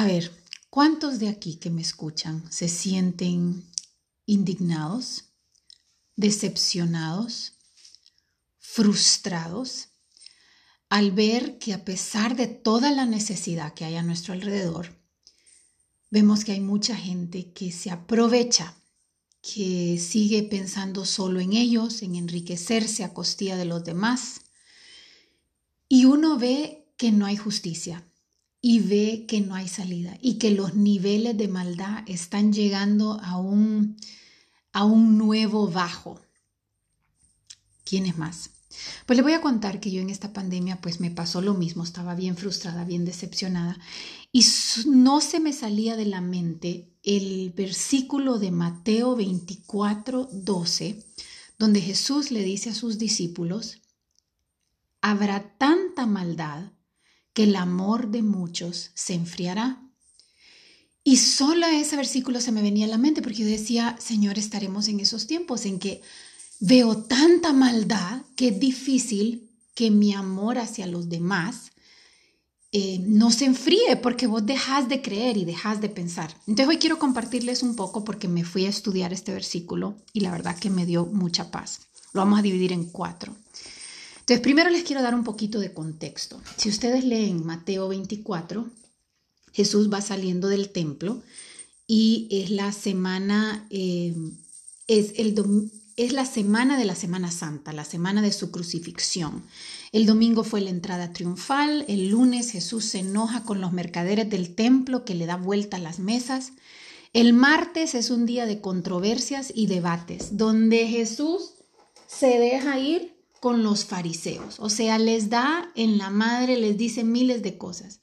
A ver, ¿cuántos de aquí que me escuchan se sienten indignados, decepcionados, frustrados al ver que a pesar de toda la necesidad que hay a nuestro alrededor, vemos que hay mucha gente que se aprovecha, que sigue pensando solo en ellos, en enriquecerse a costilla de los demás. Y uno ve que no hay justicia y ve que no hay salida y que los niveles de maldad están llegando a un, a un nuevo bajo. ¿Quién es más? Pues le voy a contar que yo en esta pandemia pues me pasó lo mismo, estaba bien frustrada, bien decepcionada y no se me salía de la mente el versículo de Mateo 24, 12, donde Jesús le dice a sus discípulos, habrá tanta maldad que el amor de muchos se enfriará. Y solo ese versículo se me venía a la mente porque yo decía, Señor, estaremos en esos tiempos en que Veo tanta maldad que es difícil que mi amor hacia los demás eh, no se enfríe porque vos dejas de creer y dejas de pensar. Entonces hoy quiero compartirles un poco porque me fui a estudiar este versículo y la verdad que me dio mucha paz. Lo vamos a dividir en cuatro. Entonces primero les quiero dar un poquito de contexto. Si ustedes leen Mateo 24, Jesús va saliendo del templo y es la semana, eh, es el, es la semana de la Semana Santa, la semana de su crucifixión. El domingo fue la entrada triunfal, el lunes Jesús se enoja con los mercaderes del templo que le da vuelta a las mesas. El martes es un día de controversias y debates, donde Jesús se deja ir con los fariseos, o sea, les da en la madre, les dice miles de cosas.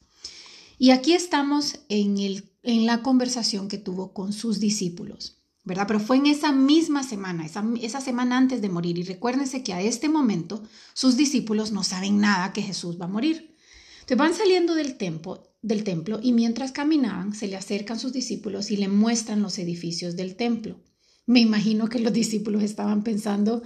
Y aquí estamos en, el, en la conversación que tuvo con sus discípulos. ¿verdad? Pero fue en esa misma semana, esa, esa, semana antes de morir. Y recuérdense que a este momento sus discípulos no saben nada que Jesús va a morir. Entonces van saliendo del, templo, del templo y mientras caminaban se le acercan sus discípulos y le muestran los edificios del templo. Me imagino que los discípulos estaban pensando,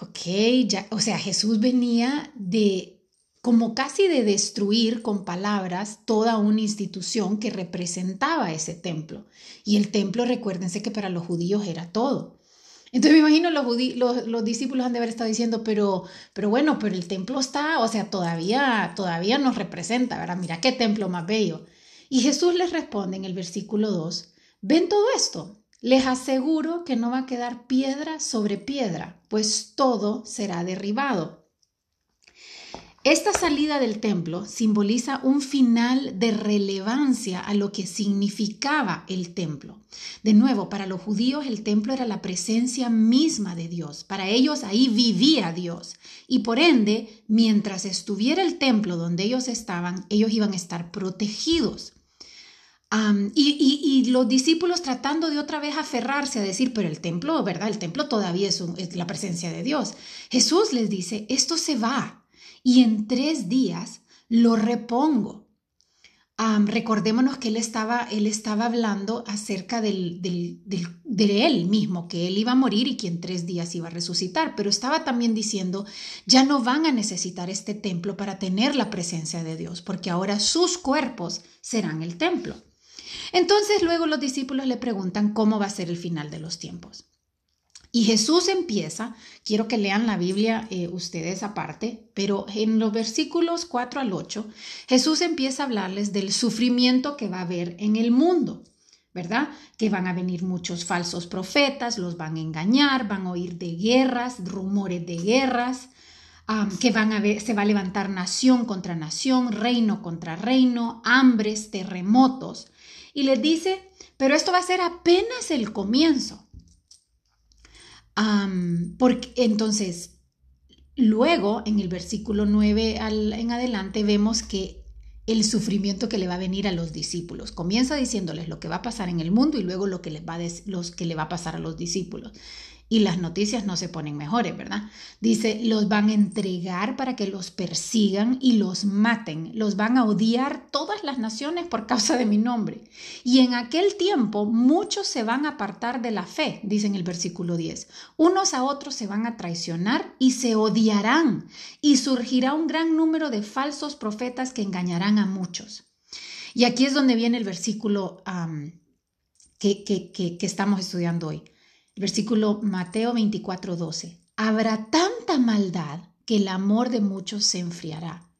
ok, ya, o sea, Jesús venía de como casi de destruir con palabras toda una institución que representaba ese templo. Y el templo, recuérdense que para los judíos era todo. Entonces me imagino los, los, los, discípulos han de haber estado diciendo, pero, pero bueno, pero el templo está, o sea, todavía, todavía nos representa, ¿verdad? Mira qué templo más bello. Y Jesús les responde en el versículo 2, ¿ven todo esto? Les aseguro que no va a quedar piedra sobre piedra, pues todo será derribado. Esta salida del templo simboliza un final de relevancia a lo que significaba el templo. De nuevo, para los judíos el templo era la presencia misma de Dios. Para ellos ahí vivía Dios. Y por ende, mientras estuviera el templo donde ellos estaban, ellos iban a estar protegidos. Y, los discípulos tratando de otra vez aferrarse a decir, pero el templo, ¿verdad? El templo todavía es, es la presencia de Dios. Jesús les dice, esto se va, y en tres días lo repongo. recordémonos que él estaba, él estaba hablando acerca del, de él mismo, que él iba a morir y que en tres días iba a resucitar, pero estaba también diciendo, ya no van a necesitar este templo para tener la presencia de Dios, porque ahora sus cuerpos serán el templo. Entonces luego los discípulos le preguntan cómo va a ser el final de los tiempos. Y Jesús empieza, quiero que lean la Biblia eh, ustedes aparte, pero en los versículos 4 al 8, Jesús empieza a hablarles del sufrimiento que va a haber en el mundo. ¿verdad? Que van a venir muchos falsos profetas, los van a engañar, van a oír de guerras, rumores de guerras, que van a ver, se va a levantar nación contra nación, reino contra reino, hambres, terremotos. Y les dice, pero esto va a ser apenas el comienzo porque entonces, luego en el versículo 9 en adelante vemos que el sufrimiento que le va a venir a los discípulos. Comienza diciéndoles lo que va a pasar en el mundo y luego lo que les va que le va a pasar a los discípulos y las noticias no se ponen mejores, ¿verdad? Dice, los van a entregar para que los persigan y los maten, los van a odiar todas las naciones por causa de mi nombre. Y en aquel tiempo muchos se van a apartar de la fe, dice en el versículo 10. Unos a otros se van a traicionar y se odiarán y surgirá un gran número de falsos profetas que engañarán a muchos. Y aquí es donde viene el versículo que, que, estamos estudiando hoy. Versículo Mateo 24, 12. Habrá tanta maldad que el amor de muchos se enfriará,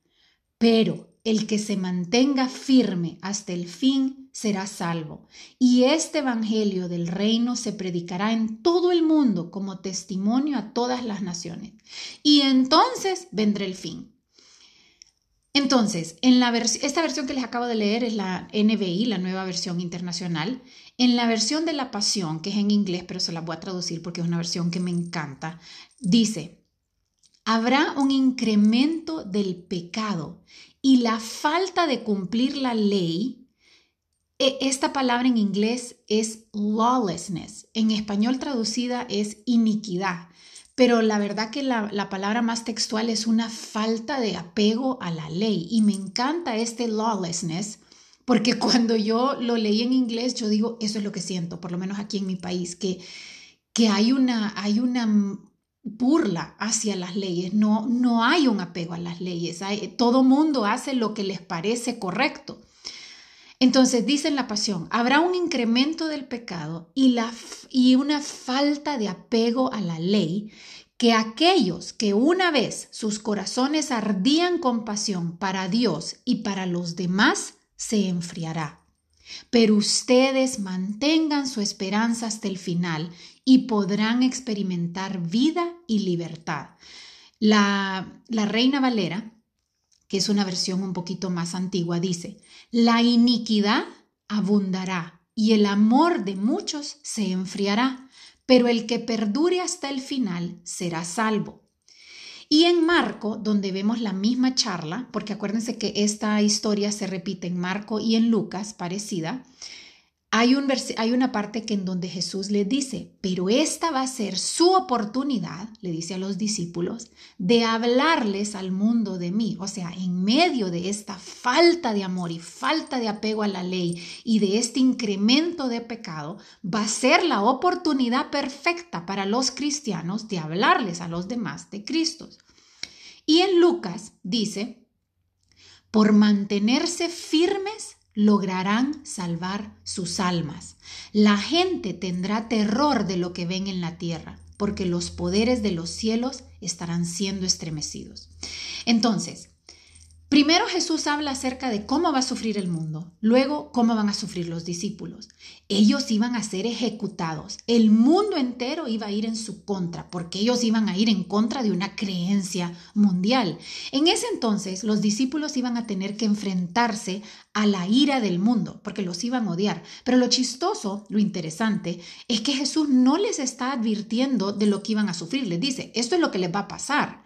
pero el que se mantenga firme hasta el fin será salvo. Y este Evangelio del reino se predicará en todo el mundo como testimonio a todas las naciones. Y entonces vendrá el fin. Entonces, en esta versión que les acabo de leer es la NBI, la nueva versión internacional. En la versión de la Pasión, que es en inglés, pero se la voy a traducir porque es una versión que me encanta, dice, habrá un incremento del pecado y la falta de cumplir la ley. E, esta palabra en inglés es lawlessness, en español traducida es iniquidad pero la verdad que la, palabra más textual es una falta de apego a la ley y me encanta este lawlessness porque cuando yo lo leí en inglés yo digo, eso es lo que siento, por lo menos aquí en mi país, que, que hay, una, hay una burla hacia las leyes, no, no hay un apego a las leyes, todo mundo hace lo que les parece correcto. Entonces dice la pasión, habrá un incremento del pecado y, la, y una falta de apego a la ley, que aquellos que una vez sus corazones ardían con pasión para Dios y para los demás, se enfriará. Pero ustedes mantengan su esperanza hasta el final y podrán experimentar vida y libertad. La, la Reina Valera que es una versión un poquito más antigua, dice, la iniquidad abundará y el amor de muchos se enfriará, pero el que perdure hasta el final será salvo. Y en Marco, donde vemos la misma charla, porque acuérdense que esta historia se repite en Marco y en Lucas, parecida, hay, un hay una parte que en donde Jesús le dice, pero esta va a ser su oportunidad, le dice a los discípulos, de hablarles al mundo de mí. O sea, en medio de esta falta de amor y falta de apego a la ley y de este incremento de pecado, va a ser la oportunidad perfecta para los cristianos de hablarles a los demás de Cristo. Y en Lucas dice, por mantenerse firmes lograrán salvar sus almas. La gente tendrá terror de lo que ven en la tierra, porque los poderes de los cielos estarán siendo estremecidos. Entonces, Primero Jesús habla acerca de cómo va a sufrir el mundo, luego cómo van a sufrir los discípulos. Ellos iban a ser ejecutados, el mundo entero iba a ir en su contra, porque ellos iban a ir en contra de una creencia mundial. En ese entonces los discípulos iban a tener que enfrentarse a la ira del mundo, porque los iban a odiar. Pero lo chistoso, lo interesante, es que Jesús no les está advirtiendo de lo que iban a sufrir, les dice, esto es lo que les va a pasar.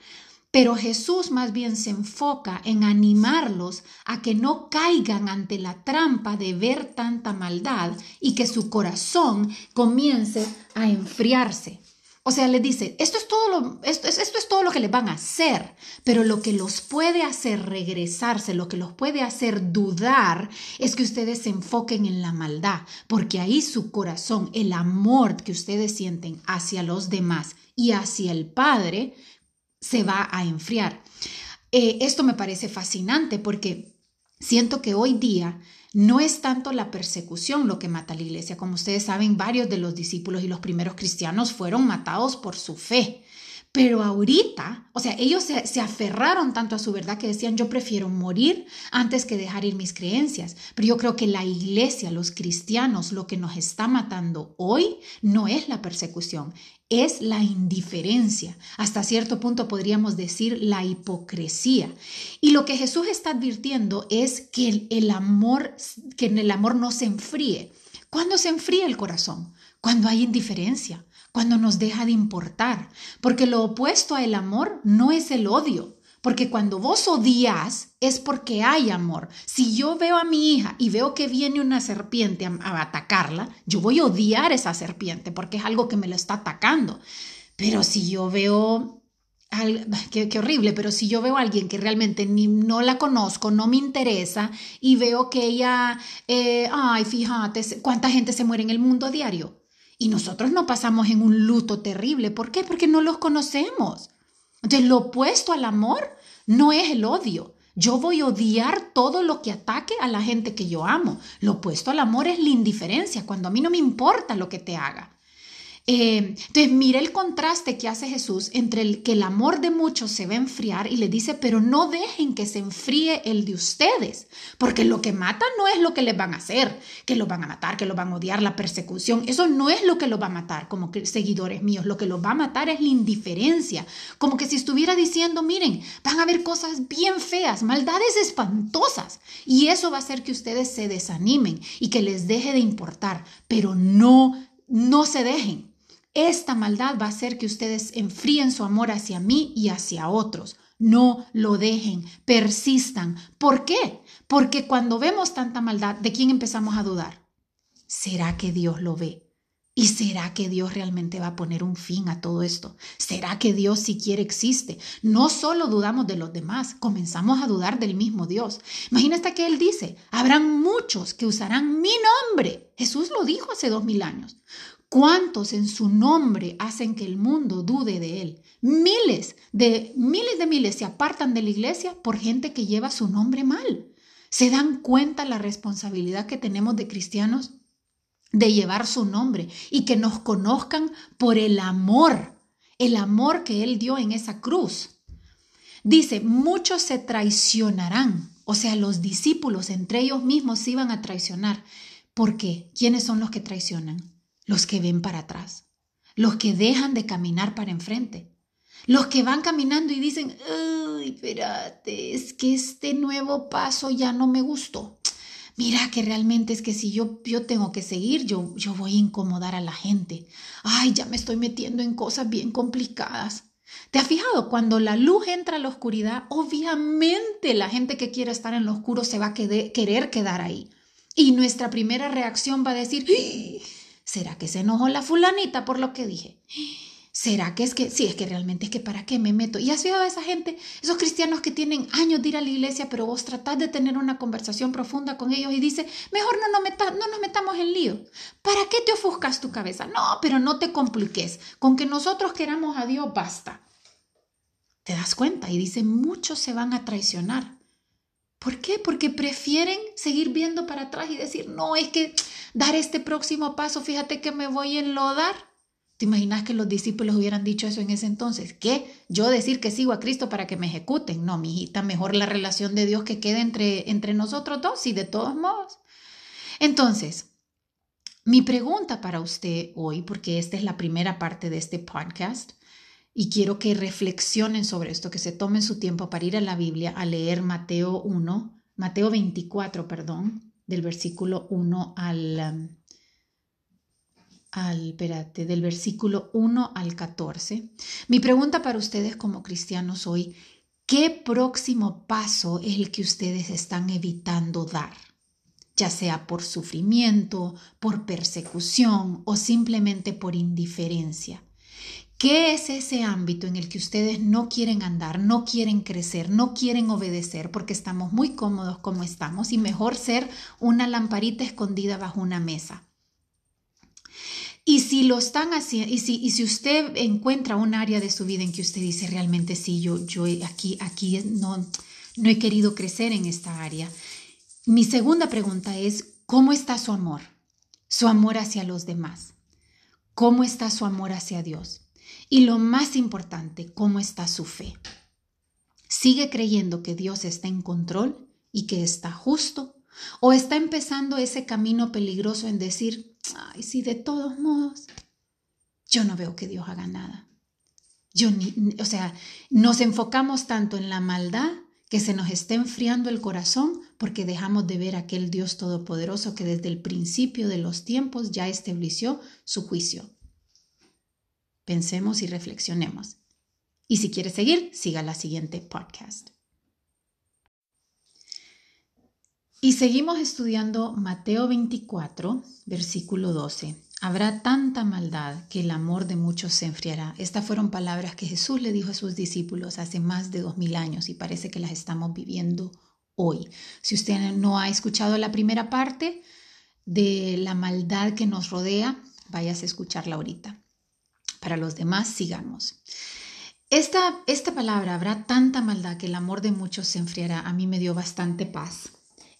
Pero Jesús más bien se enfoca en animarlos a que no caigan ante la trampa de ver tanta maldad y que su corazón comience a enfriarse. O sea, le dice, esto es todo lo, esto, esto es todo lo que les van a hacer, pero lo que los puede hacer regresarse, lo que los puede hacer dudar, es que ustedes se enfoquen en la maldad, porque ahí su corazón, el amor que ustedes sienten hacia los demás y hacia el Padre, se va a enfriar. Eh, esto me parece fascinante porque siento que hoy día no es tanto la persecución lo que mata a la iglesia. Como ustedes saben, varios de los discípulos y los primeros cristianos fueron matados por su fe. Pero ahorita, o sea, ellos se, se, aferraron tanto a su verdad que decían, yo prefiero morir antes que dejar ir mis creencias. Pero yo creo que la iglesia, los cristianos, lo que nos está matando hoy no es la persecución, es la indiferencia. Hasta cierto punto podríamos decir la hipocresía. Y lo que Jesús está advirtiendo es que el, amor, que en el amor no se enfríe. ¿Cuándo se enfría el corazón? Cuando hay indiferencia, cuando nos deja de importar. Porque lo opuesto al amor no es el odio, porque cuando vos odias es porque hay amor. Si yo veo a mi hija y veo que viene una serpiente a, atacarla, yo voy a odiar esa serpiente porque es algo que me lo está atacando. Pero si yo veo Qué, horrible, pero si yo veo a alguien que realmente ni, no la conozco, no me interesa y veo que ella, eh, ay, fíjate, cuánta gente se muere en el mundo a diario. Y nosotros no pasamos en un luto terrible. ¿Por qué? Porque no los conocemos. Entonces, lo opuesto al amor no es el odio, Yo voy a odiar todo lo que ataque a la gente que yo amo. Lo opuesto al amor es la indiferencia, cuando a mí no me importa lo que te haga. Eh, entonces, mire el contraste que hace Jesús entre el que el amor de muchos se va a enfriar y le dice, pero no dejen que se enfríe el de ustedes, porque lo que mata no es lo que les van a hacer, que los van a matar, que los van a odiar, la persecución, eso no es lo que los va a matar como seguidores míos, lo que los va a matar es la indiferencia, como que si estuviera diciendo, miren, van a haber cosas bien feas, maldades espantosas, y eso va a hacer que ustedes se desanimen y que les deje de importar, pero no, no se dejen esta maldad va a hacer que ustedes enfríen su amor hacia mí y hacia otros. No lo dejen, persistan. ¿Por qué? Porque cuando vemos tanta maldad, ¿de quién empezamos a dudar? ¿Será que Dios lo ve? ¿Y será que Dios realmente va a poner un fin a todo esto? ¿Será que Dios siquiera existe? No solo dudamos de los demás, comenzamos a dudar del mismo Dios. Imagínate que Él dice, habrán muchos que usarán mi nombre. Jesús lo dijo hace dos mil años. ¿Cuántos en su nombre hacen que el mundo dude de él? Miles de miles de miles se apartan de la iglesia por gente que lleva su nombre mal. ¿Se dan cuenta la responsabilidad que tenemos de cristianos de llevar su nombre y que nos conozcan por el amor, el amor que él dio en esa cruz? Dice, muchos se traicionarán, o sea, los discípulos entre ellos mismos se iban a traicionar. ¿Por qué? ¿Quiénes son los que traicionan? Los que ven para atrás, los que dejan de caminar para enfrente, los que van caminando y dicen, ay, espérate, es que este nuevo paso ya no me gustó. Mira que realmente es que si yo, yo tengo que seguir, yo, yo voy a incomodar a la gente. Ay, ya me estoy metiendo en cosas bien complicadas. ¿Te has fijado? Cuando la luz entra a la oscuridad, obviamente la gente que quiere estar en lo oscuro se va a querer quedar ahí. Y nuestra primera reacción va a decir, ¿Será que se enojó la fulanita por lo que dije? ¿Será que es que, sí, es que realmente es que para qué me meto? Y has visto a esa gente, esos cristianos que tienen años de ir a la iglesia, pero vos tratás de tener una conversación profunda con ellos y dice, mejor no, no nos metamos en lío. ¿Para qué te ofuscas tu cabeza? No, pero no te compliques. Con que nosotros queramos a Dios, basta. ¿Te das cuenta? Y dice, muchos se van a traicionar. ¿Por qué? Porque prefieren seguir viendo para atrás y decir, no, es que dar este próximo paso, fíjate que me voy a enlodar. ¿Te imaginas que los discípulos hubieran dicho eso en ese entonces? ¿Qué? Yo decir que sigo a Cristo para que me ejecuten. No, mi hijita, mejor la relación de Dios que quede entre, entre nosotros dos y de todos modos. Entonces, mi pregunta para usted hoy, porque esta es la primera parte de este podcast, y quiero que reflexionen sobre esto, que se tomen su tiempo para ir a la Biblia a leer Mateo 1, Mateo 24, perdón, del versículo 1 al, um, al, del versículo 1 al 14. Mi pregunta para ustedes como cristianos hoy, ¿qué próximo paso es el que ustedes están evitando dar? ya sea por sufrimiento, por persecución o simplemente por indiferencia. ¿Qué es ese ámbito en el que ustedes no quieren andar, no quieren crecer, no quieren obedecer porque estamos muy cómodos como estamos y mejor ser una lamparita escondida bajo una mesa? Y si lo están haciendo, y si, y si usted encuentra un área de su vida en que usted dice realmente sí, yo, yo aquí, aquí no, no he querido crecer en esta área, mi segunda pregunta es, ¿cómo está su amor? Su amor hacia los demás. ¿Cómo está su amor hacia Dios? Y lo más importante, ¿cómo está su fe? ¿Sigue creyendo que Dios está en control y que está justo? ¿O está empezando ese camino peligroso en decir, ay, sí, de todos modos, yo no veo que Dios haga nada? Yo ni, o sea, nos enfocamos tanto en la maldad que se nos está enfriando el corazón porque dejamos de ver a aquel Dios todopoderoso que desde el principio de los tiempos ya estableció su juicio. Pensemos y reflexionemos. Y si quiere seguir, siga la siguiente podcast. Y seguimos estudiando Mateo 24, versículo 12. Habrá tanta maldad que el amor de muchos se enfriará. Estas fueron palabras que Jesús le dijo a sus discípulos hace más de dos mil años y parece que las estamos viviendo hoy. Si usted no ha escuchado la primera parte de la maldad que nos rodea, váyase a escucharla ahorita para los demás, sigamos. Esta, esta palabra, habrá tanta maldad que el amor de muchos se enfriará, a mí me dio bastante paz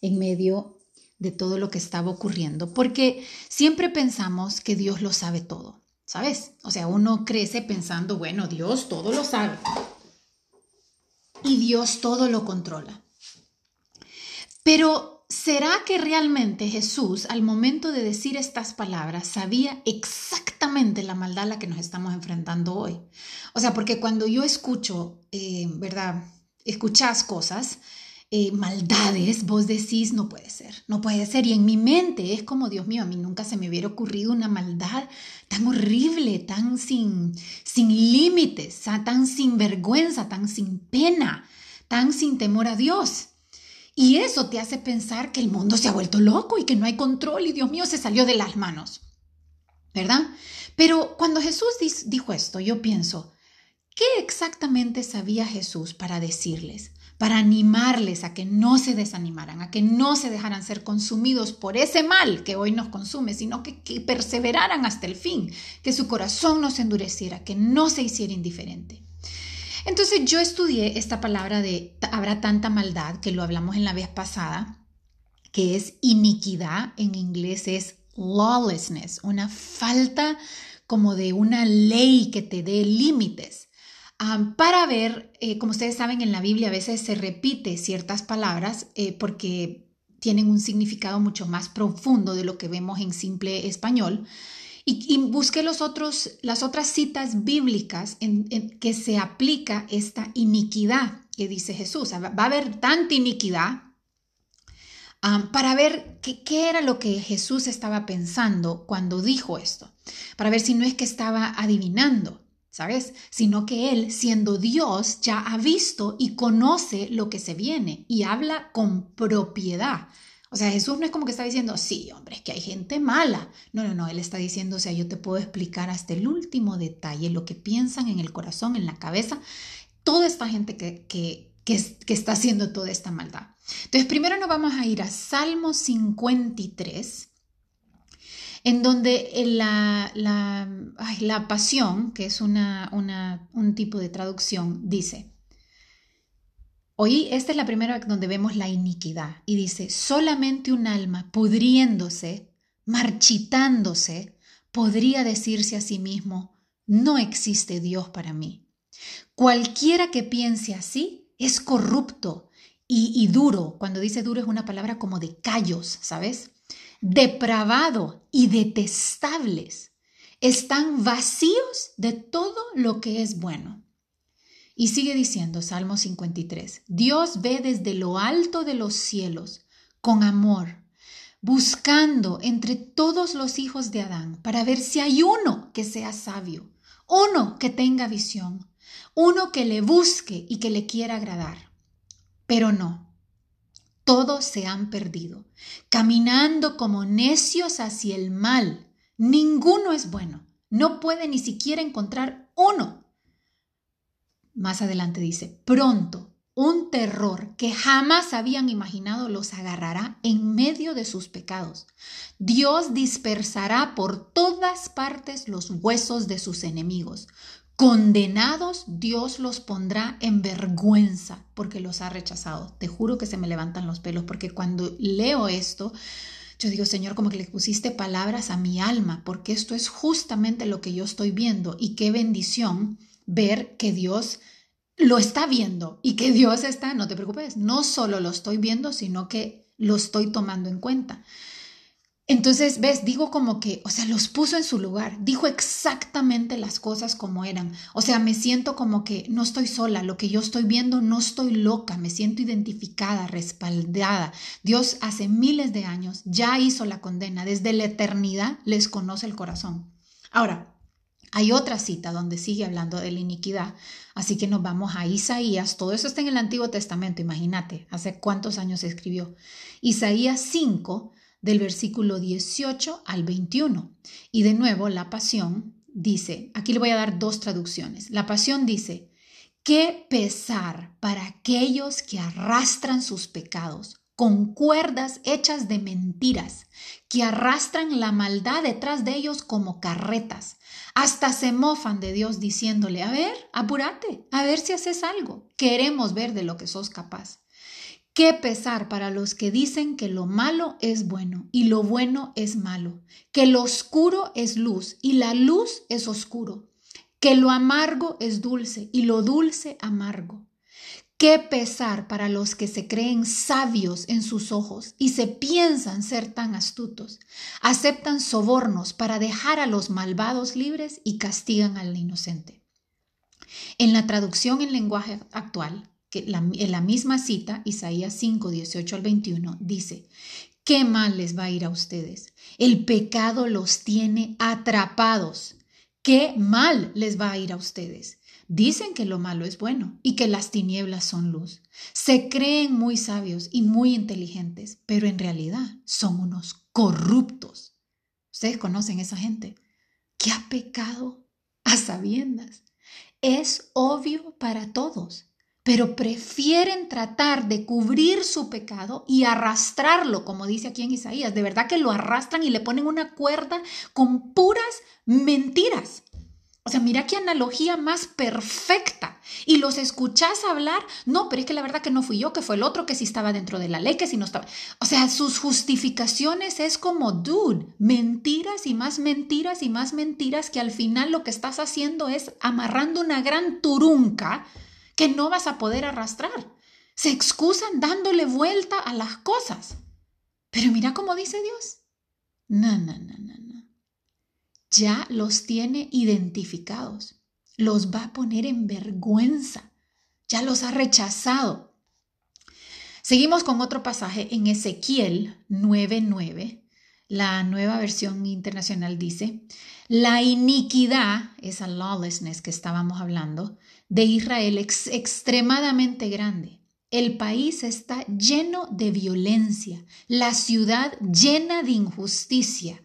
en medio de todo lo que estaba ocurriendo, porque siempre pensamos que Dios lo sabe todo, ¿sabes? O sea, uno crece pensando, bueno, Dios todo lo sabe y Dios todo lo controla. Pero ¿será que realmente Jesús al momento de decir estas palabras sabía exactamente la maldad a la que nos estamos enfrentando hoy? O sea, porque cuando yo escucho, eh, ¿verdad? Escuchas cosas, eh, maldades, vos decís, no puede ser, no puede ser. Y en mi mente es como, Dios mío, a mí nunca se me hubiera ocurrido una maldad tan horrible, tan sin, sin límites, tan sin vergüenza, tan sin pena, tan sin temor a Dios. Y eso te hace pensar que el mundo se ha vuelto loco y que no hay control y Dios mío se salió de las manos. ¿Verdad? Pero cuando Jesús dijo esto, yo pienso, ¿qué exactamente sabía Jesús para decirles? Para animarles a que no se desanimaran, a que no se dejaran ser consumidos por ese mal que hoy nos consume, sino que, que perseveraran hasta el fin, que su corazón no se endureciera, que no se hiciera indiferente. Entonces yo estudié esta palabra de habrá tanta maldad, que lo hablamos en la vez pasada, que es iniquidad, en inglés es lawlessness, una falta como de una ley que te dé límites. para ver, eh, como ustedes saben, en la Biblia a veces se repite ciertas palabras eh, porque tienen un significado mucho más profundo de lo que vemos en simple español. Y, busqué los otros, las otras citas bíblicas en, que se aplica esta iniquidad que dice Jesús. Va a haber tanta iniquidad para ver qué, qué, era lo que Jesús estaba pensando cuando dijo esto, para ver si no es que estaba adivinando, ¿sabes? Sino que Él, siendo Dios, ya ha visto y conoce lo que se viene y habla con propiedad. O sea, Jesús no es como que está diciendo, sí, hombre, es que hay gente mala. No, no, no, Él está diciendo, o sea, yo te puedo explicar hasta el último detalle, lo que piensan en el corazón, en la cabeza, toda esta gente que, que, que, está haciendo toda esta maldad. Entonces, primero nos vamos a ir a Salmo 53, en donde la, la, la pasión, que es una, una, un tipo de traducción, dice, Hoy esta es la primera donde vemos la iniquidad y dice, solamente un alma pudriéndose, marchitándose, podría decirse a sí mismo, no existe Dios para mí. Cualquiera que piense así es corrupto y, y duro. Cuando dice duro es una palabra como de callos, ¿sabes? Depravado y detestables. Están vacíos de todo lo que es bueno. Y sigue diciendo Salmo 53, Dios ve desde lo alto de los cielos con amor, buscando entre todos los hijos de Adán para ver si hay uno que sea sabio, uno que tenga visión, uno que le busque y que le quiera agradar. Pero no, todos se han perdido, caminando como necios hacia el mal. Ninguno es bueno, no puede ni siquiera encontrar uno. Más adelante dice, pronto un terror que jamás habían imaginado los agarrará en medio de sus pecados. Dios dispersará por todas partes los huesos de sus enemigos. Condenados, Dios los pondrá en vergüenza porque los ha rechazado. Te juro que se me levantan los pelos porque cuando leo esto, yo digo, Señor, como que le pusiste palabras a mi alma, porque esto es justamente lo que yo estoy viendo y qué bendición ver que Dios lo está viendo y que Dios está, no te preocupes, no solo lo estoy viendo, sino que lo estoy tomando en cuenta. Entonces, ves, digo como que, o sea, los puso en su lugar, dijo exactamente las cosas como eran. O sea, me siento como que no estoy sola, lo que yo estoy viendo no estoy loca, me siento identificada, respaldada. Dios hace miles de años ya hizo la condena, desde la eternidad les conoce el corazón. Ahora, hay otra cita donde sigue hablando de la iniquidad, así que nos vamos a Isaías, todo eso está en el Antiguo Testamento, imagínate, hace cuántos años se escribió. Isaías 5, del versículo 18 al 21. Y de nuevo, la pasión dice, aquí le voy a dar dos traducciones. La pasión dice, qué pesar para aquellos que arrastran sus pecados, con cuerdas hechas de mentiras, que arrastran la maldad detrás de ellos como carretas. Hasta se mofan de Dios diciéndole, a ver, apúrate, a ver si haces algo. Queremos ver de lo que sos capaz. Qué pesar para los que dicen que lo malo es bueno y lo bueno es malo, que lo oscuro es luz y la luz es oscuro, que lo amargo es dulce y lo dulce amargo. Qué pesar para los que se creen sabios en sus ojos y se piensan ser tan astutos. Aceptan sobornos para dejar a los malvados libres y castigan al inocente. En la traducción en lenguaje actual, en la misma cita, Isaías 5, 18 al 21, dice, ¿qué mal les va a ir a ustedes? El pecado los tiene atrapados. ¿Qué mal les va a ir a ustedes? Dicen que lo malo es bueno y que las tinieblas son luz. Se creen muy sabios y muy inteligentes, pero en realidad son unos corruptos. Ustedes conocen esa gente que ha pecado a sabiendas. Es obvio para todos pero prefieren tratar de cubrir su pecado y arrastrarlo, como dice aquí en Isaías. De verdad que lo arrastran y le ponen una cuerda con puras mentiras. O sea, mira qué analogía más perfecta. Y los escuchás hablar, no, pero es que la verdad que no fui yo, que fue el otro, que sí estaba dentro de la ley, que si no estaba. O sea, sus justificaciones es como, dude, mentiras y más mentiras y más mentiras que al final lo que estás haciendo es amarrando una gran turunca que no vas a poder arrastrar. Se excusan dándole vuelta a las cosas. Pero mira cómo dice Dios. No, no, no, no. Ya los tiene identificados. Los va a poner en vergüenza. Ya los ha rechazado. Seguimos con otro pasaje en Ezequiel 9:9. La nueva versión internacional dice, la iniquidad, esa lawlessness que estábamos hablando, de Israel es extremadamente grande. El país está lleno de violencia, la ciudad llena de injusticia.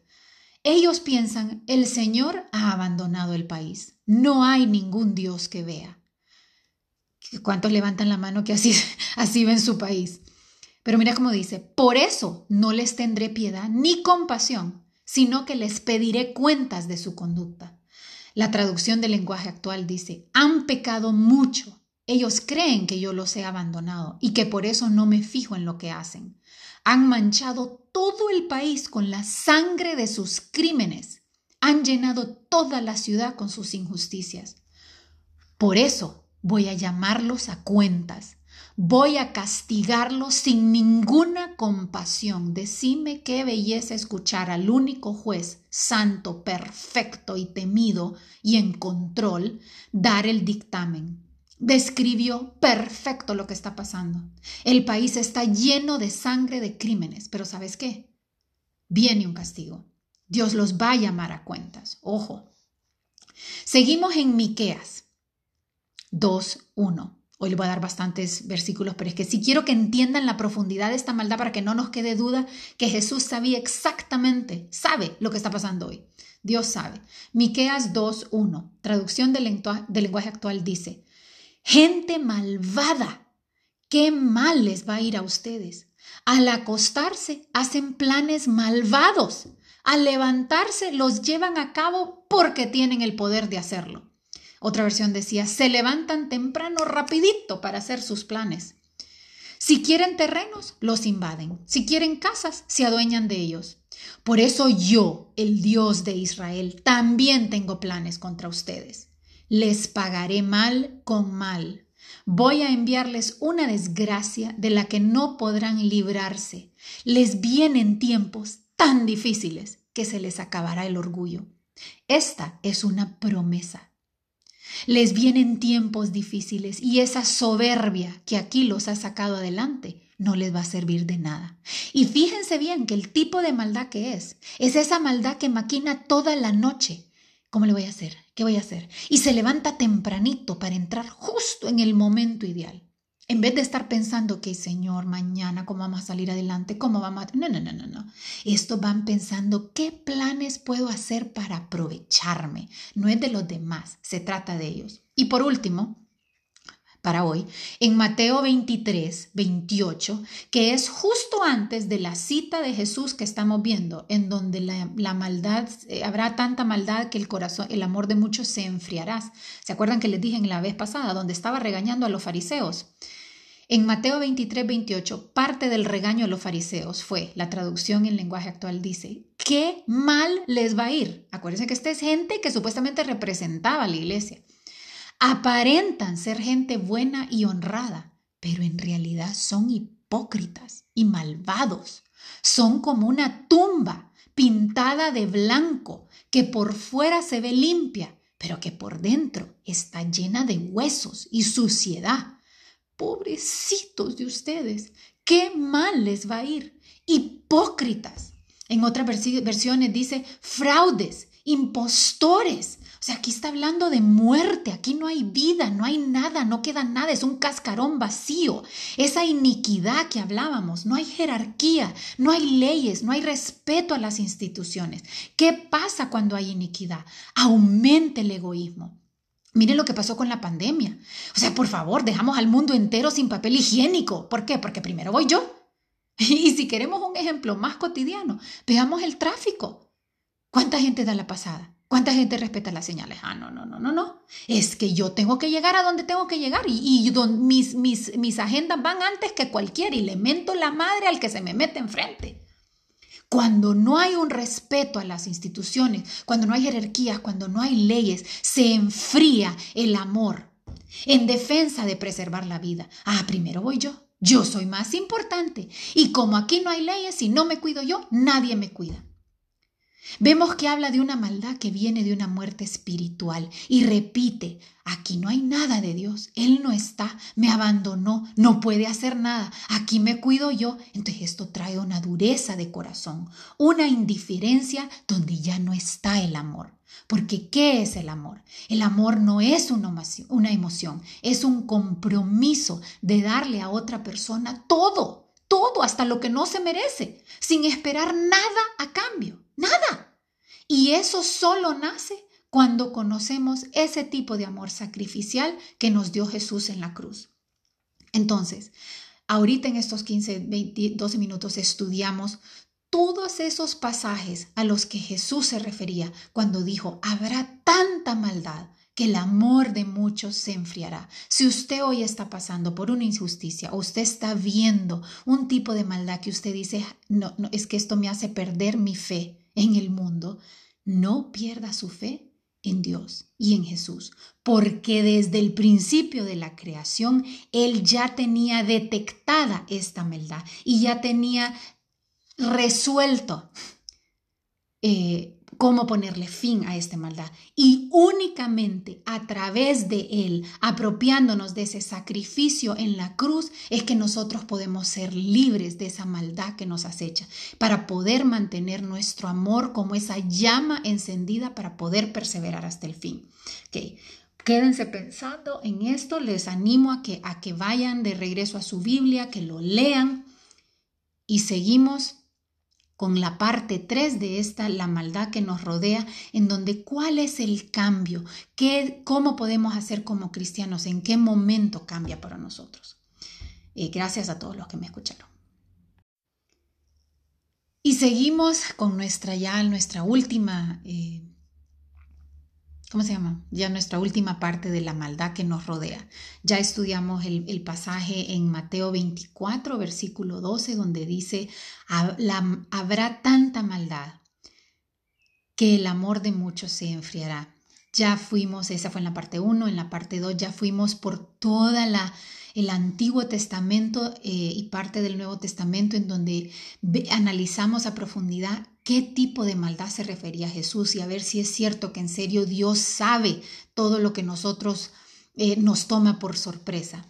Ellos piensan, el Señor ha abandonado el país, no hay ningún Dios que vea. ¿Cuántos levantan la mano que así, así ven su país? Pero mira cómo dice, por eso no les tendré piedad ni compasión, sino que les pediré cuentas de su conducta. La traducción del lenguaje actual dice, han pecado mucho. Ellos creen que yo los he abandonado y que por eso no me fijo en lo que hacen. Han manchado todo el país con la sangre de sus crímenes. Han llenado toda la ciudad con sus injusticias. Por eso voy a llamarlos a cuentas Voy a castigarlo sin ninguna compasión. Decime qué belleza escuchar al único juez santo, perfecto y temido y en control dar el dictamen. Describió perfecto lo que está pasando. El país está lleno de sangre de crímenes, pero ¿sabes qué? Viene un castigo. Dios los va a llamar a cuentas. Ojo. Seguimos en Miqueas 2:1. Hoy les voy a dar bastantes versículos, pero es que si quiero que entiendan la profundidad de esta maldad para que no nos quede duda que Jesús sabía exactamente, sabe lo que está pasando hoy. Dios sabe. Miqueas 2:1, traducción del lenguaje actual dice: Gente malvada, qué mal les va a ir a ustedes. Al acostarse hacen planes malvados. Al levantarse los llevan a cabo porque tienen el poder de hacerlo. Otra versión decía, se levantan temprano rapidito para hacer sus planes. Si quieren terrenos, los invaden. Si quieren casas, se adueñan de ellos. Por eso yo, el Dios de Israel, también tengo planes contra ustedes. Les pagaré mal con mal. Voy a enviarles una desgracia de la que no podrán librarse. Les vienen tiempos tan difíciles que se les acabará el orgullo. Esta es una promesa les vienen tiempos difíciles y esa soberbia que aquí los ha sacado adelante no les va a servir de nada. Y fíjense bien que el tipo de maldad que es, es esa maldad que maquina toda la noche. ¿Cómo le voy a hacer? ¿Qué voy a hacer? Y se levanta tempranito para entrar justo en el momento ideal. En vez de estar pensando que, Señor, mañana, ¿cómo vamos a salir adelante? ¿Cómo vamos a...? No, no, no, no, no. Esto van pensando, ¿qué planes puedo hacer para aprovecharme? No es de los demás, se trata de ellos. Y por último, para hoy, en Mateo 23, 28, que es justo antes de la cita de Jesús que estamos viendo, en donde la, maldad, eh, habrá tanta maldad que el corazón, el amor de muchos se enfriará. ¿Se acuerdan que les dije en la vez pasada, donde estaba regañando a los fariseos? En Mateo 23, 28, parte del regaño a los fariseos fue, la traducción en lenguaje actual dice, qué mal les va a ir. Acuérdense que esta es gente que supuestamente representaba a la iglesia. Aparentan ser gente buena y honrada, pero en realidad son hipócritas y malvados. Son como una tumba pintada de blanco, que por fuera se ve limpia, pero que por dentro está llena de huesos y suciedad. Pobrecitos de ustedes, qué mal les va a ir. Hipócritas. En otras versiones dice fraudes, impostores. O sea, aquí está hablando de muerte, aquí no hay vida, no hay nada, no queda nada, es un cascarón vacío. Esa iniquidad que hablábamos, no hay jerarquía, no hay leyes, no hay respeto a las instituciones. ¿Qué pasa cuando hay iniquidad? Aumenta el egoísmo. Miren lo que pasó con la pandemia. O sea, por favor, dejamos al mundo entero sin papel higiénico. ¿Por qué? Porque primero voy yo. Y si queremos un ejemplo más cotidiano, veamos el tráfico. ¿Cuánta gente da la pasada? ¿Cuánta gente respeta las señales? Ah, no, no, no, no, no. Es que yo tengo que llegar a donde tengo que llegar y, y mis, mis, mis agendas van antes que cualquiera y le mento la madre al que se me mete enfrente. Cuando no hay un respeto a las instituciones, cuando no hay jerarquías, cuando no hay leyes, se enfría el amor en defensa de preservar la vida. Ah, primero voy yo. Yo soy más importante. Y como aquí no hay leyes y no me cuido yo, nadie me cuida. Vemos que habla de una maldad que viene de una muerte espiritual y repite, aquí no hay nada de Dios, Él no está, me abandonó, no puede hacer nada, aquí me cuido yo. Entonces esto trae una dureza de corazón, una indiferencia donde ya no está el amor. Porque ¿qué es el amor? El amor no es una emoción, es un compromiso de darle a otra persona todo, todo, hasta lo que no se merece, sin esperar nada a cambio. Nada. Y eso solo nace cuando conocemos ese tipo de amor sacrificial que nos dio Jesús en la cruz. Entonces, ahorita en estos 15, 20, 12 minutos estudiamos todos esos pasajes a los que Jesús se refería cuando dijo, habrá tanta maldad que el amor de muchos se enfriará. Si usted hoy está pasando por una injusticia o usted está viendo un tipo de maldad que usted dice, no, no es que esto me hace perder mi fe, en el mundo, no pierda su fe en Dios y en Jesús, porque desde el principio de la creación Él ya tenía detectada esta maldad y ya tenía resuelto eh, cómo ponerle fin a esta maldad. Y únicamente a través de Él, apropiándonos de ese sacrificio en la cruz, es que nosotros podemos ser libres de esa maldad que nos acecha, para poder mantener nuestro amor como esa llama encendida para poder perseverar hasta el fin. Okay. Quédense pensando en esto, les animo a que, a que vayan de regreso a su Biblia, que lo lean y seguimos con la parte 3 de esta, la maldad que nos rodea, en donde cuál es el cambio, ¿Qué, cómo podemos hacer como cristianos, en qué momento cambia para nosotros. Eh, gracias a todos los que me escucharon. Y seguimos con nuestra ya, nuestra última eh, ¿cómo se llama? Ya nuestra última parte de la maldad que nos rodea. Ya estudiamos el, pasaje en Mateo 24, versículo 12, donde dice, habrá tanta maldad que el amor de muchos se enfriará. Ya fuimos, esa fue en la parte 1, en la parte 2 ya fuimos por toda la el Antiguo Testamento eh, y parte del Nuevo Testamento en donde analizamos a profundidad qué tipo de maldad se refería a Jesús y a ver si es cierto que en serio Dios sabe todo lo que nosotros eh, nos toma por sorpresa.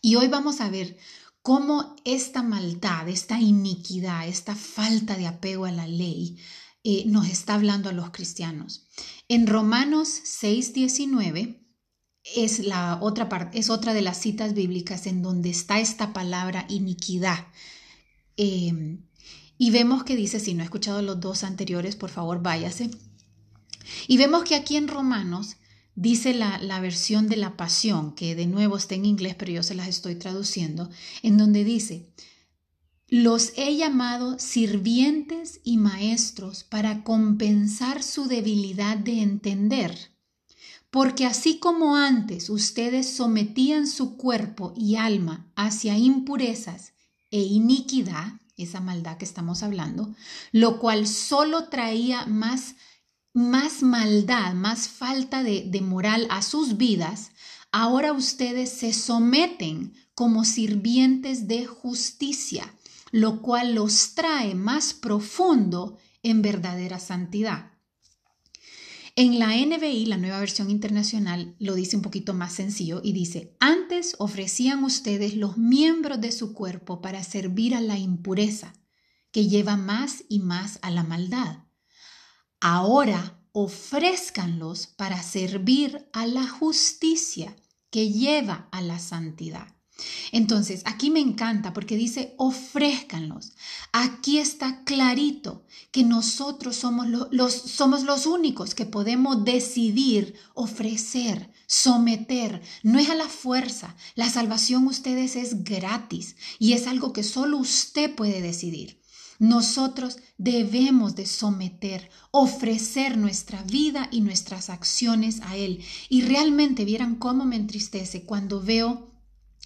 Y hoy vamos a ver cómo esta maldad, esta iniquidad, esta falta de apego a la ley eh, nos está hablando a los cristianos. En Romanos 6:19 es la otra parte, es otra de las citas bíblicas en donde está esta palabra iniquidad. Eh, y vemos que dice, si no he escuchado los dos anteriores, por favor váyase. Y vemos que aquí en Romanos dice la, la, versión de la pasión, que de nuevo está en inglés, pero yo se las estoy traduciendo, en donde dice, los he llamado sirvientes y maestros para compensar su debilidad de entender porque así como antes ustedes sometían su cuerpo y alma hacia impurezas e iniquidad, esa maldad que estamos hablando, lo cual solo traía más, más maldad, más falta de, de moral a sus vidas, ahora ustedes se someten como sirvientes de justicia, lo cual los trae más profundo en verdadera santidad. En la NBI, la nueva versión internacional, lo dice un poquito más sencillo y dice, antes ofrecían ustedes los miembros de su cuerpo para servir a la impureza, que lleva más y más a la maldad. Ahora ofrézcanlos para servir a la justicia, que lleva a la santidad. Entonces, aquí me encanta porque dice, ofrézcanlos. Aquí está clarito que nosotros somos los, somos los únicos que podemos decidir, ofrecer, someter. No es a la fuerza. La salvación ustedes es gratis y es algo que solo usted puede decidir. Nosotros debemos de someter, ofrecer nuestra vida y nuestras acciones a Él. Y realmente vieran cómo me entristece cuando veo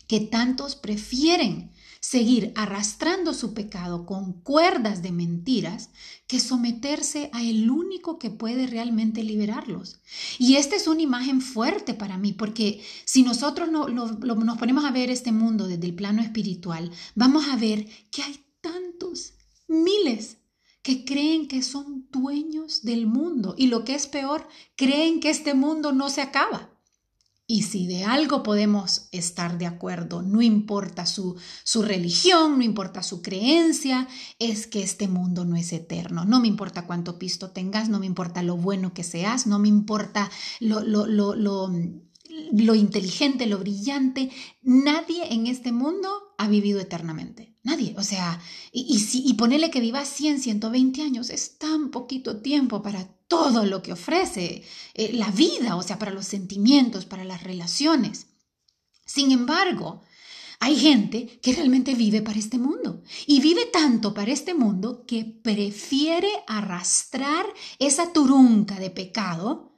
que tantos prefieren seguir arrastrando su pecado con cuerdas de mentiras que someterse a el único que puede realmente liberarlos. Y esta es una imagen fuerte para mí, porque si nosotros no, nos ponemos a ver este mundo desde el plano espiritual, vamos a ver que hay tantos, miles, que creen que son dueños del mundo y lo que es peor, creen que este mundo no se acaba. Y si de algo podemos estar de acuerdo, no importa su, su, religión, no importa su creencia, es que este mundo no es eterno. No me importa cuánto pisto tengas, no me importa lo bueno que seas, no me importa lo, lo, lo, lo, lo inteligente, lo brillante. Nadie en este mundo ha vivido eternamente. Nadie. O sea, y, y, si, y ponerle que viva 100, 120 años, es tan poquito tiempo para todo lo que ofrece eh, la vida, o sea, para los sentimientos, para las relaciones. Sin embargo, hay gente que realmente vive para este mundo y vive tanto para este mundo que prefiere arrastrar esa turunca de pecado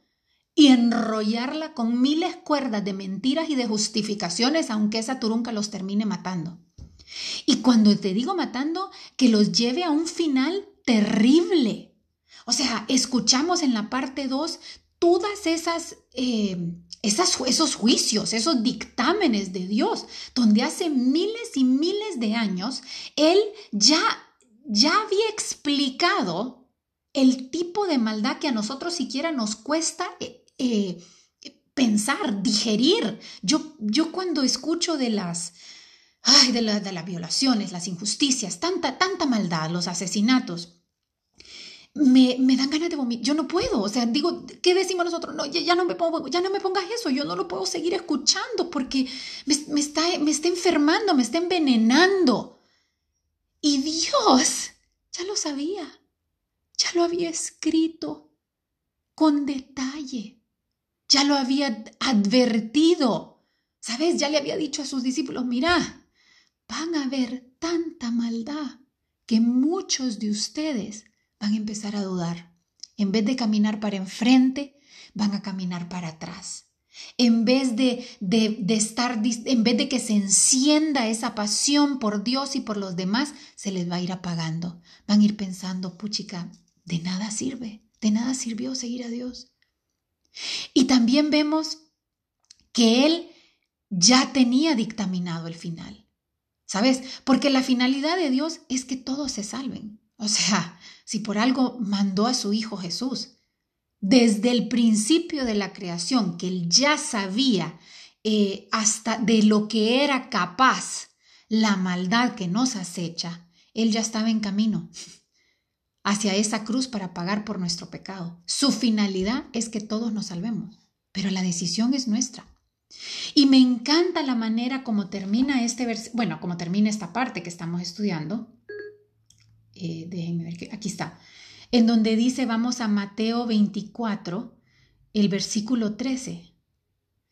y enrollarla con miles cuerdas de mentiras y de justificaciones, aunque esa turunca los termine matando. Y cuando te digo matando, que los lleve a un final terrible, o sea, escuchamos en la parte 2 todas esas, eh, esos juicios, esos dictámenes de Dios, donde hace miles y miles de años Él ya, ya había explicado el tipo de maldad que a nosotros siquiera nos cuesta eh, eh, pensar, digerir. Yo, yo cuando escucho de las... Ay, de, las violaciones, las injusticias, tanta, tanta maldad, los asesinatos me, me, dan ganas de vomitar. Yo no puedo. O sea, digo, ¿qué decimos nosotros? No, ya, no me pongo, ya no me pongas eso. Yo no lo puedo seguir escuchando porque me, está, me está enfermando, me está envenenando. Y Dios ya lo sabía. Ya lo había escrito con detalle. Ya lo había advertido. ¿Sabes? Ya le había dicho a sus discípulos, mira, van a ver tanta maldad que muchos de ustedes van a empezar a dudar. En vez de caminar para enfrente, van a caminar para atrás. En vez de, de, estar, en vez de que se encienda esa pasión por Dios y por los demás, se les va a ir apagando. Van a ir pensando, puchica, de nada sirve, de nada sirvió seguir a Dios. Y también vemos que Él ya tenía dictaminado el final. ¿Sabes? Porque la finalidad de Dios es que todos se salven. O sea, si por algo mandó a su Hijo Jesús, desde el principio de la creación, que él ya sabía eh, hasta de lo que era capaz la maldad que nos acecha, él ya estaba en camino hacia esa cruz para pagar por nuestro pecado. Su finalidad es que todos nos salvemos, pero la decisión es nuestra. Y me encanta la manera como termina este vers bueno, como termina esta parte que estamos estudiando, eh, déjenme ver, aquí está, en donde dice, vamos a Mateo 24, el versículo 13.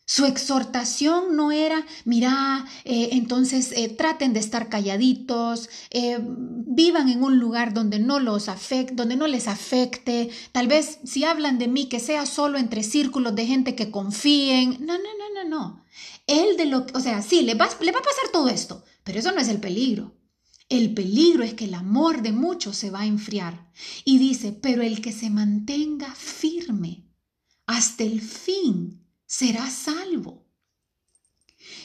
Su exhortación no era, mira, eh, entonces eh, traten de estar calladitos, eh, vivan en un lugar donde no los afecte, donde no les afecte. Tal vez si hablan de mí, que sea solo entre círculos de gente que confíen. No, no, no, no, no. Él de lo, o sea, sí, le va, le va a pasar todo esto, pero eso no es el peligro. El peligro es que el amor de muchos se va a enfriar. Y dice, pero el que se mantenga firme hasta el fin será salvo.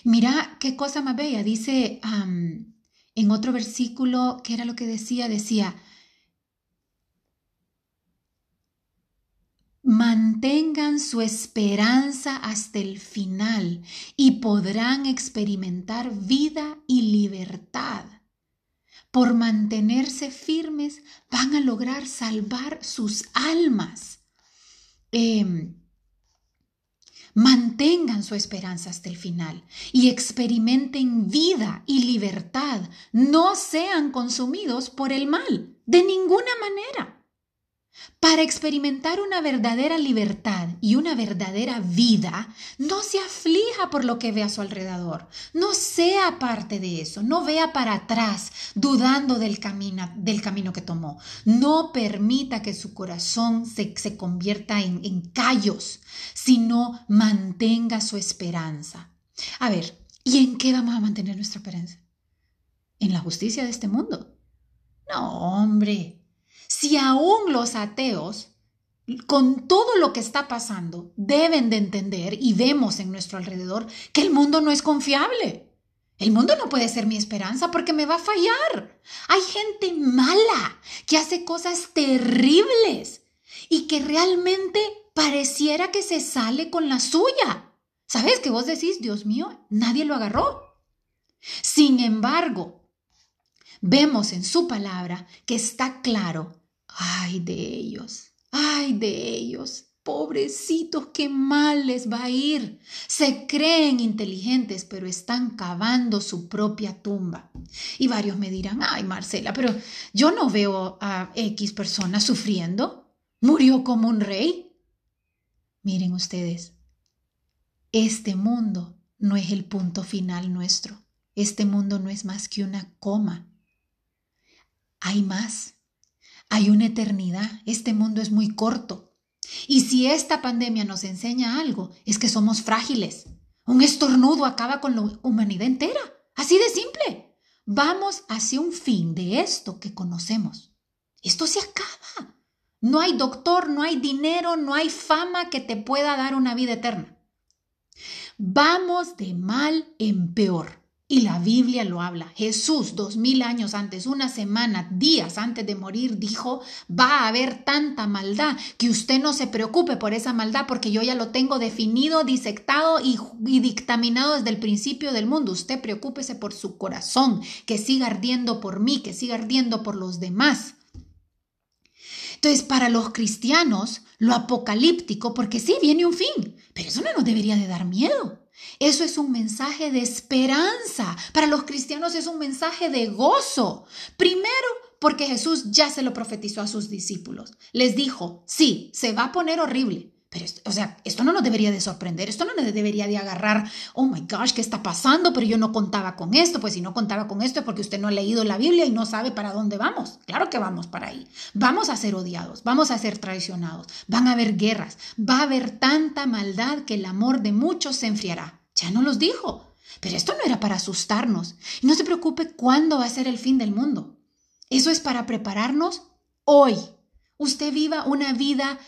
Mira qué cosa más bella. Dice en otro versículo, ¿qué era lo que decía? Decía, mantengan su esperanza hasta el final y podrán experimentar vida y libertad. Por mantenerse firmes van a lograr salvar sus almas. Em, Mantengan su esperanza hasta el final y experimenten vida y libertad. No sean consumidos por el mal, de ninguna manera. Para experimentar una verdadera libertad y una verdadera vida, no se aflija por lo que ve a su alrededor, no sea parte de eso, no vea para atrás dudando del camino, del camino que tomó, no permita que su corazón se, convierta en, en callos, sino mantenga su esperanza. A ver, ¿y en qué vamos a mantener nuestra esperanza? ¿En la justicia de este mundo? No, hombre, si aún los ateos, con todo lo que está pasando, deben de entender y vemos en nuestro alrededor que el mundo no es confiable. El mundo no puede ser mi esperanza porque me va a fallar. Hay gente mala que hace cosas terribles y que realmente pareciera que se sale con la suya. ¿Sabes que vos decís, Dios mío, nadie lo agarró? Sin embargo, vemos en su palabra que está claro Ay de ellos, ay de ellos. Pobrecitos, qué mal les va a ir. Se creen inteligentes, pero están cavando su propia tumba. Y varios me dirán, ay Marcela, pero yo no veo a X persona sufriendo. Murió como un rey. Miren ustedes, este mundo no es el punto final nuestro. Este mundo no es más que una coma. Hay más. Hay una eternidad, este mundo es muy corto. Y si esta pandemia nos enseña algo, es que somos frágiles. Un estornudo acaba con la humanidad entera. Así de simple. Vamos hacia un fin de esto que conocemos. Esto se acaba. No hay doctor, no hay dinero, no hay fama que te pueda dar una vida eterna. Vamos de mal en peor. Y la Biblia lo habla. Jesús, dos mil años antes, una semana, días antes de morir, dijo, va a haber tanta maldad que usted no se preocupe por esa maldad porque yo ya lo tengo definido, disectado y, dictaminado desde el principio del mundo. Usted preocúpese por su corazón, que siga ardiendo por mí, que siga ardiendo por los demás. Entonces, para los cristianos, lo apocalíptico, porque sí, viene un fin, pero eso no nos debería de dar miedo. Eso es un mensaje de esperanza. Para los cristianos es un mensaje de gozo. Primero, porque Jesús ya se lo profetizó a sus discípulos. Les dijo, sí, se va a poner horrible. Pero, o sea, esto no nos debería de sorprender, esto no nos debería de agarrar, oh my gosh, ¿qué está pasando? Pero yo no contaba con esto, pues si no contaba con esto es porque usted no ha leído la Biblia y no sabe para dónde vamos. Claro que vamos para ahí. Vamos a ser odiados, vamos a ser traicionados, van a haber guerras, va a haber tanta maldad que el amor de muchos se enfriará. Ya no los dijo. Pero esto no era para asustarnos. no se preocupe cuándo va a ser el fin del mundo. Eso es para prepararnos hoy. Usted viva una vida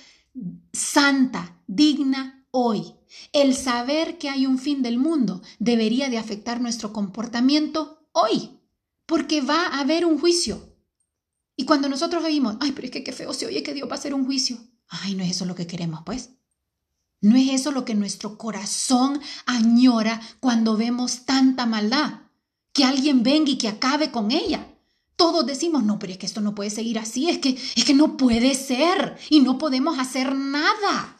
santa, digna hoy. El saber que hay un fin del mundo debería de afectar nuestro comportamiento hoy, porque va a haber un juicio. Y cuando nosotros oímos, ay, pero es que qué feo se oye que Dios va a hacer un juicio. Ay, no es eso lo que queremos, pues. ¿No es eso lo que nuestro corazón añora cuando vemos tanta maldad? Que alguien venga y que acabe con ella. Todos decimos, no, pero es que esto no puede seguir así, es que, es que no puede ser y no podemos hacer nada.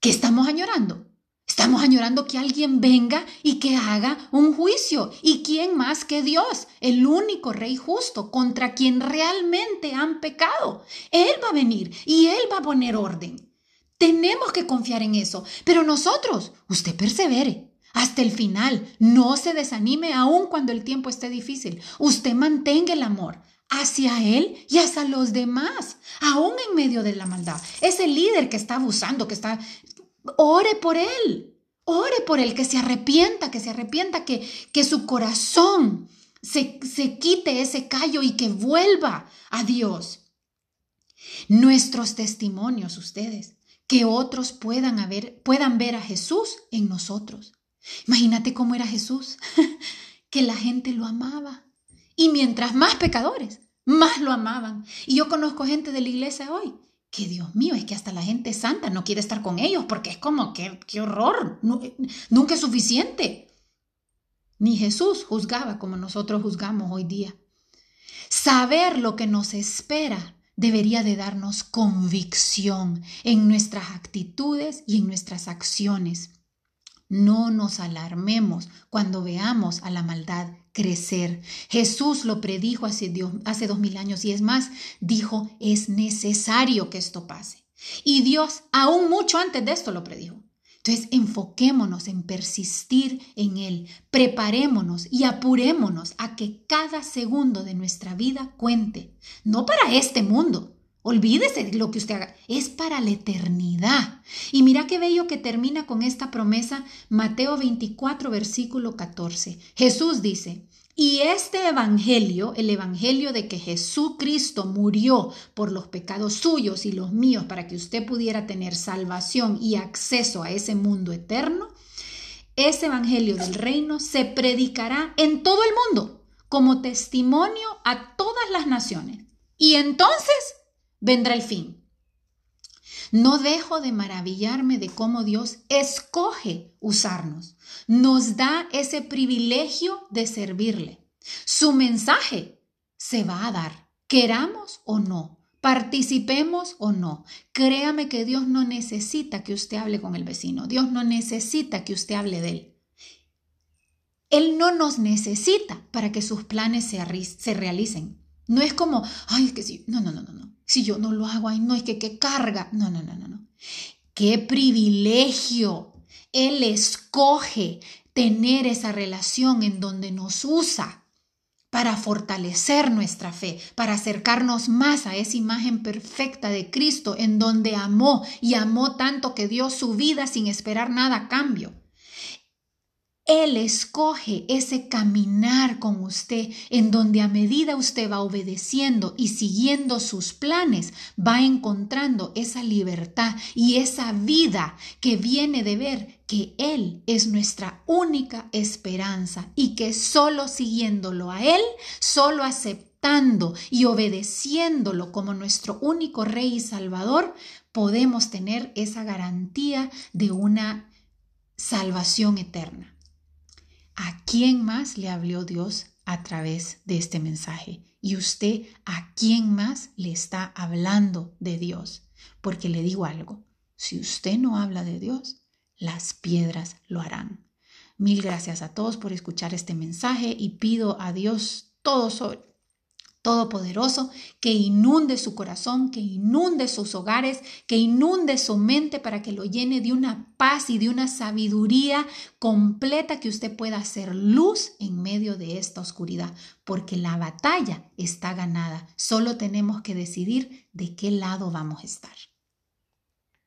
¿Qué estamos añorando? Estamos añorando que alguien venga y que haga un juicio. ¿Y quién más que Dios? El único rey justo contra quien realmente han pecado. Él va a venir y Él va a poner orden. Tenemos que confiar en eso. Pero nosotros, usted persevere hasta el final. No se desanime aun cuando el tiempo esté difícil. Usted mantenga el amor hacia Él y hacia los demás, aún en medio de la maldad. Ese líder que está abusando, que está... Ore por Él. Ore por Él, que se arrepienta, que se arrepienta, que, que su corazón se, se quite ese callo y que vuelva a Dios. Nuestros testimonios, ustedes, que otros puedan, puedan ver a Jesús en nosotros. Imagínate cómo era Jesús, que la gente lo amaba. Y mientras más pecadores, más lo amaban. Y yo conozco gente de la iglesia hoy que Dios mío, es que hasta la gente santa no quiere estar con ellos porque es como que qué horror, nunca es suficiente. Ni Jesús juzgaba como nosotros juzgamos hoy día. Saber lo que nos espera debería de darnos convicción en nuestras actitudes y en nuestras acciones. No nos alarmemos cuando veamos a la maldad crecer. Jesús lo predijo hace, dos mil años y es más, dijo, es necesario que esto pase. Y Dios aún mucho antes de esto lo predijo. Entonces, enfoquémonos en persistir en Él, preparémonos y apurémonos a que cada segundo de nuestra vida cuente, no para este mundo. Olvídese de lo que usted haga, es para la eternidad. Y mira qué bello que termina con esta promesa Mateo 24, versículo 14. Jesús dice, y este evangelio, el evangelio de que Jesucristo murió por los pecados suyos y los míos para que usted pudiera tener salvación y acceso a ese mundo eterno, ese evangelio del reino se predicará en todo el mundo como testimonio a todas las naciones. Y entonces vendrá el fin. No dejo de maravillarme de cómo Dios escoge usarnos. Nos da ese privilegio de servirle. Su mensaje se va a dar, queramos o no, participemos o no. Créame que Dios no necesita que usted hable con el vecino. Dios no necesita que usted hable de él. Él no nos necesita para que sus planes se, realicen. No es como, ay, es que sí, no, no, no, no, no. Si yo no lo hago, ay, no, es que qué carga. No, no, no, no, no. Qué privilegio. Él escoge tener esa relación en donde nos usa para fortalecer nuestra fe, para acercarnos más a esa imagen perfecta de Cristo en donde amó y amó tanto que dio su vida sin esperar nada a cambio. Él escoge ese caminar con usted en donde a medida usted va obedeciendo y siguiendo sus planes, va encontrando esa libertad y esa vida que viene de ver que Él es nuestra única esperanza y que solo siguiéndolo a Él, solo aceptando y obedeciéndolo como nuestro único Rey y Salvador, podemos tener esa garantía de una salvación eterna. ¿A quién más le habló Dios a través de este mensaje? Y usted, ¿a quién más le está hablando de Dios? Porque le digo algo, si usted no habla de Dios, las piedras lo harán. Mil gracias a todos por escuchar este mensaje y pido a Dios todo sobre Todopoderoso, que inunde su corazón, que inunde sus hogares, que inunde su mente para que lo llene de una paz y de una sabiduría completa que usted pueda hacer luz en medio de esta oscuridad, porque la batalla está ganada. Solo tenemos que decidir de qué lado vamos a estar.